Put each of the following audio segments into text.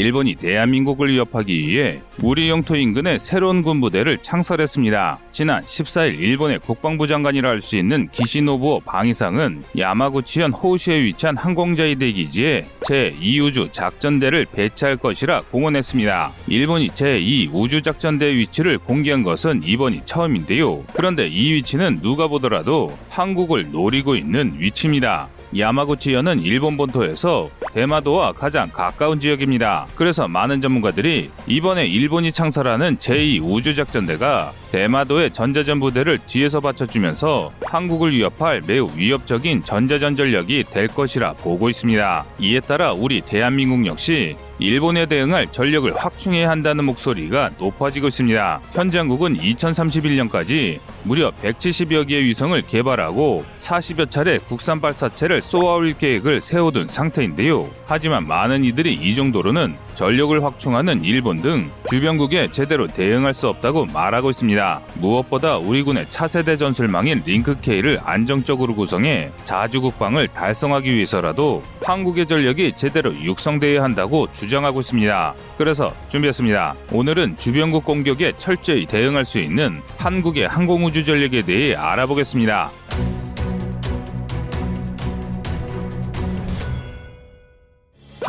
일본이 대한민국을 위협하기 위해 우리 영토 인근에 새로운 군부대를 창설했습니다. 지난 14일 일본의 국방부 장관이라 할 수 있는 기시노부오 방위상은 야마구치현 호시에 위치한 항공자위대 기지에 제2우주 작전대를 배치할 것이라 공언했습니다. 일본이 제2우주 작전대 위치를 공개한 것은 이번이 처음인데요. 그런데 이 위치는 누가 보더라도 한국을 노리고 있는 위치입니다. 야마구치현은 일본 본토에서 대마도와 가장 가까운 지역입니다. 그래서 많은 전문가들이 이번에 일본이 창설하는 제2 우주작전대가 대마도의 전자전 부대를 뒤에서 받쳐주면서 한국을 위협할 매우 위협적인 전자전 전력이 될 것이라 보고 있습니다. 이에 따라 우리 대한민국 역시 일본에 대응할 전력을 확충해야 한다는 목소리가 높아지고 있습니다. 현재 한국은 2031년까지 무려 170여 개의 위성을 개발하고 40여 차례 국산 발사체를 쏘아올 계획을 세워둔 상태인데요. 하지만 많은 이들이 이 정도로는 전력을 확충하는 일본 등 주변국에 제대로 대응할 수 없다고 말하고 있습니다. 무엇보다 우리 군의 차세대 전술망인 링크K를 안정적으로 구성해 자주국방을 달성하기 위해서라도 한국의 전력이 제대로 육성되어야 한다고 주장하고 있습니다. 그래서 준비했습니다. 오늘은 주변국 공격에 철저히 대응할 수 있는 한국의 항공우주 전력에 대해 알아보겠습니다.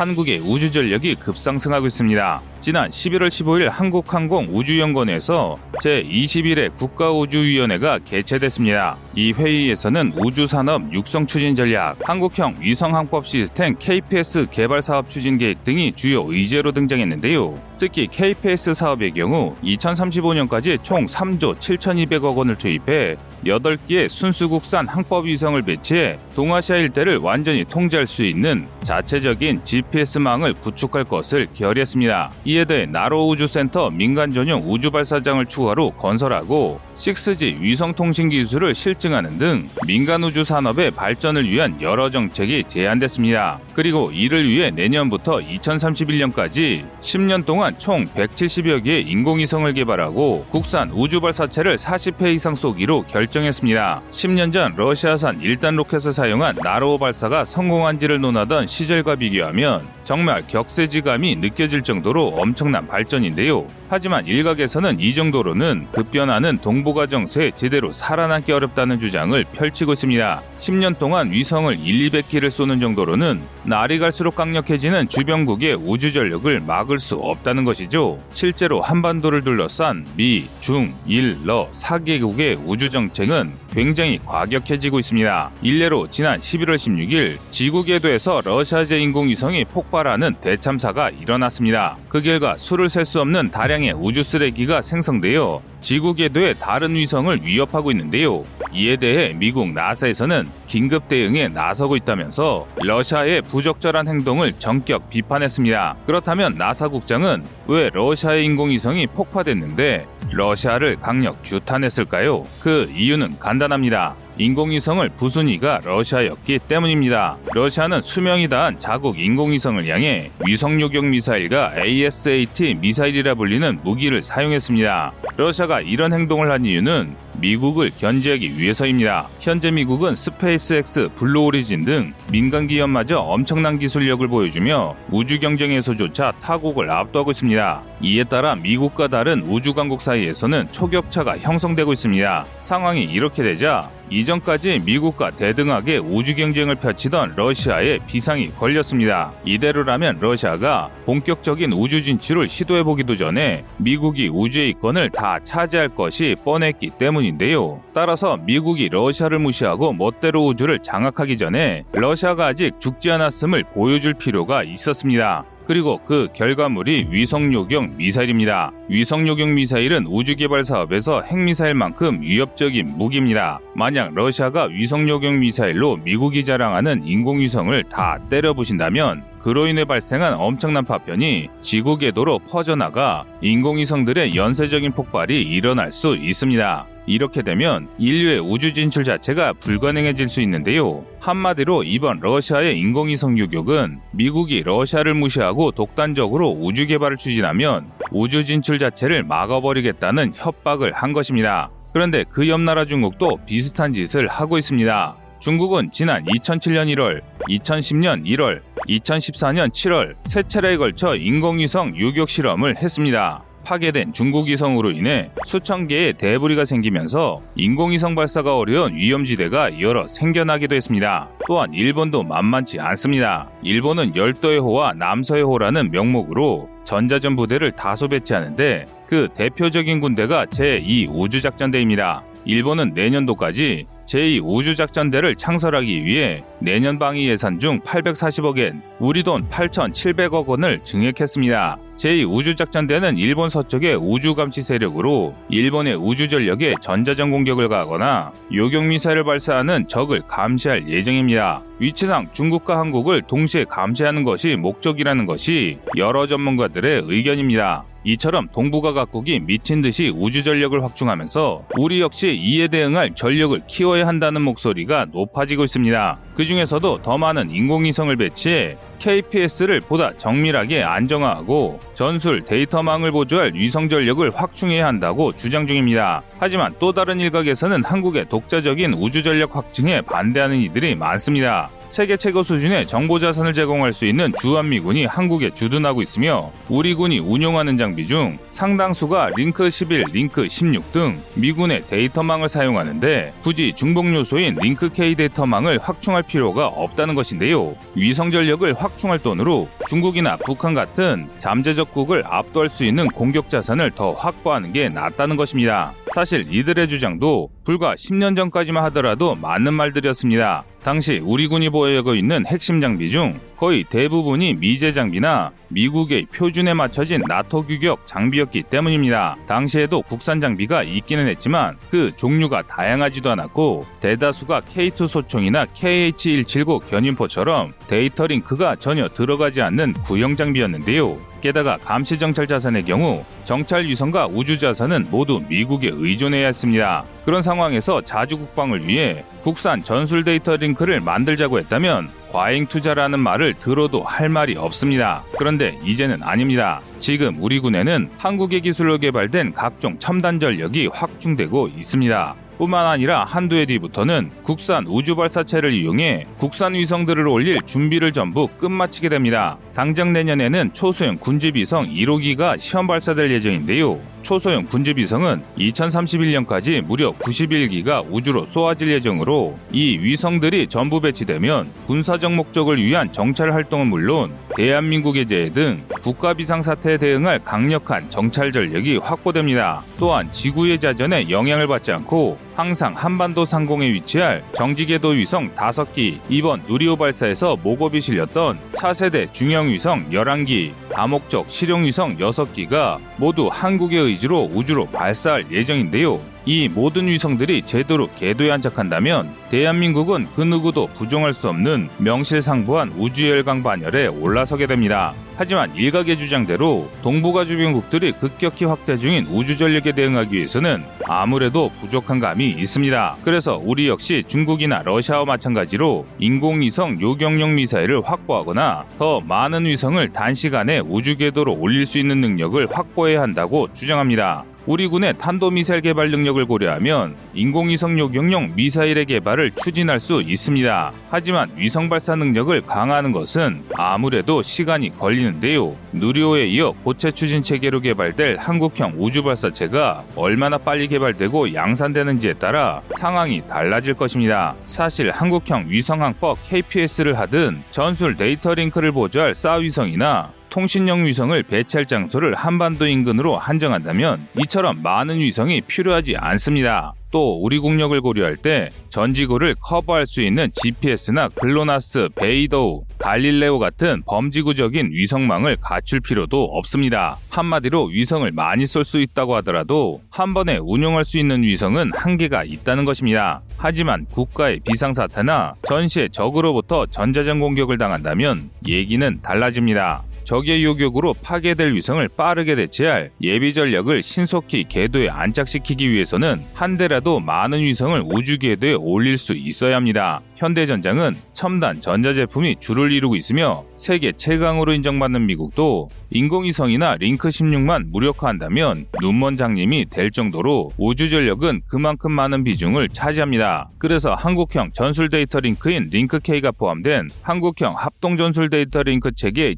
한국의 우주 전력이 급상승하고 있습니다. 지난 11월 15일 한국항공 우주연구원에서 제21회 국가우주위원회가 개최됐습니다. 이 회의에서는 우주산업 육성 추진 전략, 한국형 위성항법 시스템 KPS 개발 사업 추진 계획 등이 주요 의제로 등장했는데요. 특히 KPS 사업의 경우 2035년까지 총 3조 7,200억 원을 투입해 8개의 순수국산 항법 위성을 배치해 동아시아 일대를 완전히 통제할 수 있는 자체적인 GPS망을 구축할 것을 결의했습니다. 이에 대해 나로 우주센터 민간 전용 우주 발사장을 추가로 건설하고 6G 위성통신 기술을 실증하는 등 민간 우주 산업의 발전을 위한 여러 정책이 제안됐습니다. 그리고 이를 위해 내년부터 2031년까지 10년 동안 총 170여 개의 인공위성을 개발하고 국산 우주 발사체를 40회 이상 쏘기로 결정했습니다. 10년 전 러시아산 1단 로켓을 사용한 나로 발사가 성공한지를 논하던 시절과 비교하면 정말 격세지감이 느껴질 정도로 엄청난 발전인데요. 하지만 일각에서는 이 정도로는 급변하는 동북아 정세에 제대로 살아남기 어렵다는 주장을 펼치고 있습니다. 10년 동안 위성을 1, 200기를 쏘는 정도로는 날이 갈수록 강력해지는 주변국의 우주 전력을 막을 수 없다는 것이죠. 실제로 한반도를 둘러싼 미, 중, 일, 러 4개국의 우주 정책은 굉장히 과격해지고 있습니다. 일례로 지난 11월 16일 지구 궤도에서 러시아제 인공위성이 폭발하는 대참사가 일어났습니다. 그 결과 수를 셀 수 없는 다량의 우주 쓰레기가 생성되어 지구 궤도의 다른 위성을 위협하고 있는데요. 이에 대해 미국 나사에서는 긴급 대응에 나서고 있다면서 러시아의 부적절한 행동을 전격 비판했습니다. 그렇다면 나사 국장은 왜 러시아의 인공위성이 폭파됐는데 러시아를 강력 규탄했을까요? 그 이유는 간단합니다. 인공위성을 부순 이가 러시아였기 때문입니다. 러시아는 수명이 다한 자국 인공위성을 향해 위성 요격 미사일과 ASAT 미사일이라 불리는 무기를 사용했습니다. 러시아가 이런 행동을 한 이유는 미국을 견제하기 위해서입니다. 현재 미국은 스페이스X, 블루오리진 등 민간 기업마저 엄청난 기술력을 보여주며 우주 경쟁에서조차 타국을 압도하고 있습니다. 이에 따라 미국과 다른 우주 강국 사이에서는 초격차가 형성되고 있습니다. 상황이 이렇게 되자 이전까지 미국과 대등하게 우주 경쟁을 펼치던 러시아에 비상이 걸렸습니다. 이대로라면 러시아가 본격적인 우주 진출을 시도해보기도 전에 미국이 우주의 이권을 다 차지할 것이 뻔했기 때문 인데요. 따라서 미국이 러시아를 무시하고 멋대로 우주를 장악하기 전에 러시아가 아직 죽지 않았음을 보여줄 필요가 있었습니다. 그리고 그 결과물이 위성요격 미사일입니다. 위성요격 미사일은 우주개발 사업에서 핵미사일만큼 위협적인 무기입니다. 만약 러시아가 위성요격 미사일로 미국이 자랑하는 인공위성을 다 때려부신다면 그로 인해 발생한 엄청난 파편이 지구 궤도로 퍼져나가 인공위성들의 연쇄적인 폭발이 일어날 수 있습니다. 이렇게 되면 인류의 우주 진출 자체가 불가능해질 수 있는데요. 한마디로 이번 러시아의 인공위성 유격은 미국이 러시아를 무시하고 독단적으로 우주 개발을 추진하면 우주 진출 자체를 막아버리겠다는 협박을 한 것입니다. 그런데 그 옆 나라 중국도 비슷한 짓을 하고 있습니다. 중국은 지난 2007년 1월, 2010년 1월, 2014년 7월 세 차례에 걸쳐 인공위성 유격 실험을 했습니다. 파괴된 중국 위성으로 인해 수천 개의 대부리가 생기면서 인공위성 발사가 어려운 위험지대가 여러 생겨나기도 했습니다. 또한 일본도 만만치 않습니다. 일본은 열도의 호와 남서의 호라는 명목으로 전자전 부대를 다소 배치하는데 그 대표적인 군대가 제2 우주작전대입니다. 일본은 내년도까지 제2우주작전대를 창설하기 위해 내년 방위 예산 중 840억엔, 우리 돈 8,700억 원을 증액했습니다. 제2우주작전대는 일본 서쪽의 우주감시 세력으로 일본의 우주전력에 전자전 공격을 가거나 요격미사일을 발사하는 적을 감시할 예정입니다. 위치상 중국과 한국을 동시에 감시하는 것이 목적이라는 것이 여러 전문가들의 의견입니다. 이처럼 동북아 각국이 미친 듯이 우주 전력을 확충하면서 우리 역시 이에 대응할 전력을 키워야 한다는 목소리가 높아지고 있습니다. 그 중에서도 더 많은 인공위성을 배치해 KPS를 보다 정밀하게 안정화하고 전술 데이터망을 보조할 위성 전력을 확충해야 한다고 주장 중입니다. 하지만 또 다른 일각에서는 한국의 독자적인 우주 전력 확충에 반대하는 이들이 많습니다. 세계 최고 수준의 정보 자산을 제공할 수 있는 주한미군이 한국에 주둔하고 있으며 우리 군이 운용하는 장비 중 상당수가 링크 11, 링크 16 등 미군의 데이터망을 사용하는데 굳이 중복 요소인 링크 K 데이터망을 확충할 필요가 없다는 것인데요. 위성 전력을 확충할 돈으로 중국이나 북한 같은 잠재적국을 압도할 수 있는 공격 자산을 더 확보하는 게 낫다는 것입니다. 사실 이들의 주장도 불과 10년 전까지만 하더라도 맞는 말들이었습니다. 당시 우리 군이 보유하고 있는 핵심 장비 중 거의 대부분이 미제 장비나 미국의 표준에 맞춰진 나토 규격 장비였기 때문입니다. 당시에도 국산 장비가 있기는 했지만 그 종류가 다양하지도 않았고 대다수가 K2 소총이나 KH-179 견인포처럼 데이터 링크가 전혀 들어가지 않는 구형 장비였는데요. 게다가 감시 정찰 자산의 경우 정찰 위성과 우주 자산은 모두 미국에 의존해야 했습니다. 그런 상황에서 자주 국방을 위해 국산 전술 데이터 링크를 만들자고 했다면 과잉 투자라는 말을 들어도 할 말이 없습니다. 그런데 이제는 아닙니다. 지금 우리 군에는 한국의 기술로 개발된 각종 첨단 전력이 확충되고 있습니다. 뿐만 아니라 한두 해 뒤부터는 국산 우주 발사체를 이용해 국산 위성들을 올릴 준비를 전부 끝마치게 됩니다. 당장 내년에는 초소형 군집위성 1호기가 시험 발사될 예정인데요. 초소형 군집위성은 2031년까지 무려 91기가 우주로 쏘아질 예정으로 이 위성들이 전부 배치되면 군사적 목적을 위한 정찰 활동은 물론 대한민국의 재해 등 국가 비상 사태에 대응할 강력한 정찰 전력이 확보됩니다. 또한 지구의 자전에 영향을 받지 않고 항상 한반도 상공에 위치할 정지궤도 위성 5기, 이번 누리호 발사에서 목업이 실렸던 차세대 중형 위성 11기, 다목적 실용 위성 6기가 모두 한국의 의지로 우주로 발사할 예정인데요. 이 모든 위성들이 제대로 궤도에 안착한다면 대한민국은 그 누구도 부정할 수 없는 명실상부한 우주열강 반열에 올라서게 됩니다. 하지만 일각의 주장대로 동북아 주변국들이 급격히 확대 중인 우주 전력에 대응하기 위해서는 아무래도 부족한 감이 있습니다. 그래서 우리 역시 중국이나 러시아와 마찬가지로 인공위성 요격용 미사일을 확보하거나 더 많은 위성을 단시간에 우주 궤도로 올릴 수 있는 능력을 확보해야 한다고 주장합니다. 우리 군의 탄도미사일 개발 능력을 고려하면 인공위성 요격용 미사일의 개발을 추진할 수 있습니다. 하지만 위성 발사 능력을 강화하는 것은 아무래도 시간이 걸리는데요. 누리호에 이어 고체 추진 체계로 개발될 한국형 우주 발사체가 얼마나 빨리 개발되고 양산되는지에 따라 상황이 달라질 것입니다. 사실 한국형 위성항법 KPS를 하든 전술 데이터 링크를 보조할 SAR 위성이나 통신용 위성을 배치할 장소를 한반도 인근으로 한정한다면 이처럼 많은 위성이 필요하지 않습니다. 또 우리 국력을 고려할 때 전지구를 커버할 수 있는 GPS나 글로나스, 베이더우, 갈릴레오 같은 범지구적인 위성망을 갖출 필요도 없습니다. 한마디로 위성을 많이 쏠 수 있다고 하더라도 한 번에 운용할 수 있는 위성은 한계가 있다는 것입니다. 하지만 국가의 비상사태나 전시의 적으로부터 전자전 공격을 당한다면 얘기는 달라집니다. 적의 요격으로 파괴될 위성을 빠르게 대체할 예비 전력을 신속히 궤도에 안착시키기 위해서는 한 대라도 많은 위성을 우주 궤도에 올릴 수 있어야 합니다. 현대전장은 첨단 전자제품이 주를 이루고 있으며 세계 최강으로 인정받는 미국도 인공위성이나 링크 16만 무력화한다면 눈먼 장님이 될 정도로 우주 전력은 그만큼 많은 비중을 차지합니다. 그래서 한국형 전술 데이터 링크인 링크K가 포함된 한국형 합동 전술 데이터 링크 체계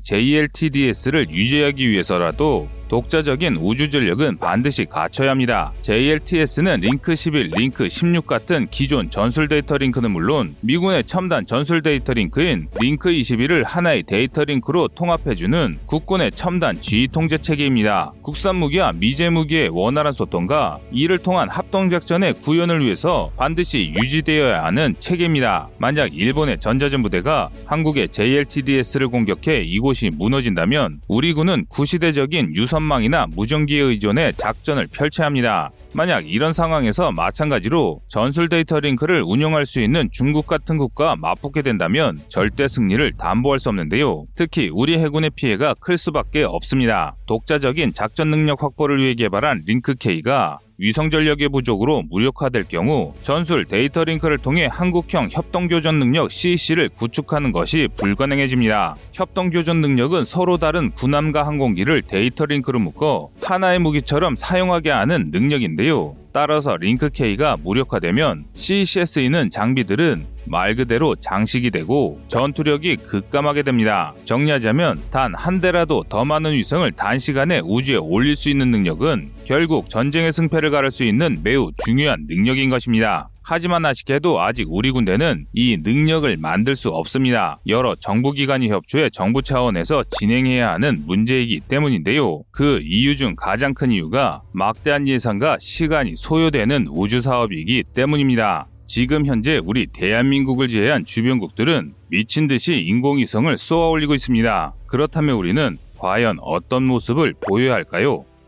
JLTDS를 유지하기 위해서라도 독자적인 우주 전력은 반드시 갖춰야 합니다. JLTS는 링크 11, 링크 16 같은 기존 전술 데이터 링크는 물론 미군의 첨단 전술 데이터 링크인 링크 21을 하나의 데이터 링크로 통합해주는 국군의 첨단 지휘 통제 체계입니다. 국산 무기와 미제 무기의 원활한 소통과 이를 통한 합동 작전의 구현을 위해서 반드시 유지되어야 하는 체계입니다. 만약 일본의 전자전 부대가 한국의 JLTDS를 공격해 이곳이 무너진다면 우리 군은 구시대적인 유선 전화망이나 무전기에 의존해 작전을 펼쳐야 합니다. 만약 이런 상황에서 마찬가지로 전술 데이터 링크를 운영할 수 있는 중국 같은 국가와 맞붙게 된다면 절대 승리를 담보할 수 없는데요. 특히 우리 해군의 피해가 클 수밖에 없습니다. 독자적인 작전 능력 확보를 위해 개발한 링크K가 위성 전력의 부족으로 무력화될 경우 전술 데이터 링크를 통해 한국형 협동 교전 능력 CEC를 구축하는 것이 불가능해집니다. 협동 교전 능력은 서로 다른 군함과 항공기를 데이터 링크로 묶어 하나의 무기처럼 사용하게 하는 능력인데요. 따라서 링크K가 무력화되면 CEC에 있는 장비들은 말 그대로 장식이 되고 전투력이 급감하게 됩니다. 정리하자면 단 한 대라도 더 많은 위성을 단시간에 우주에 올릴 수 있는 능력은 결국 전쟁의 승패를 가를 수 있는 매우 중요한 능력인 것입니다. 하지만 아쉽게도 아직 우리 군대는 이 능력을 만들 수 없습니다. 여러 정부기관이 협조해 정부 차원에서 진행해야 하는 문제이기 때문인데요. 그 이유 중 가장 큰 이유가 막대한 예산과 시간이 소요되는 우주 사업이기 때문입니다. 지금 현재 우리 대한민국을 제외한 주변국들은 미친 듯이 인공위성을 쏘아 올리고 있습니다. 그렇다면 우리는 과연 어떤 모습을 보여야 할까요?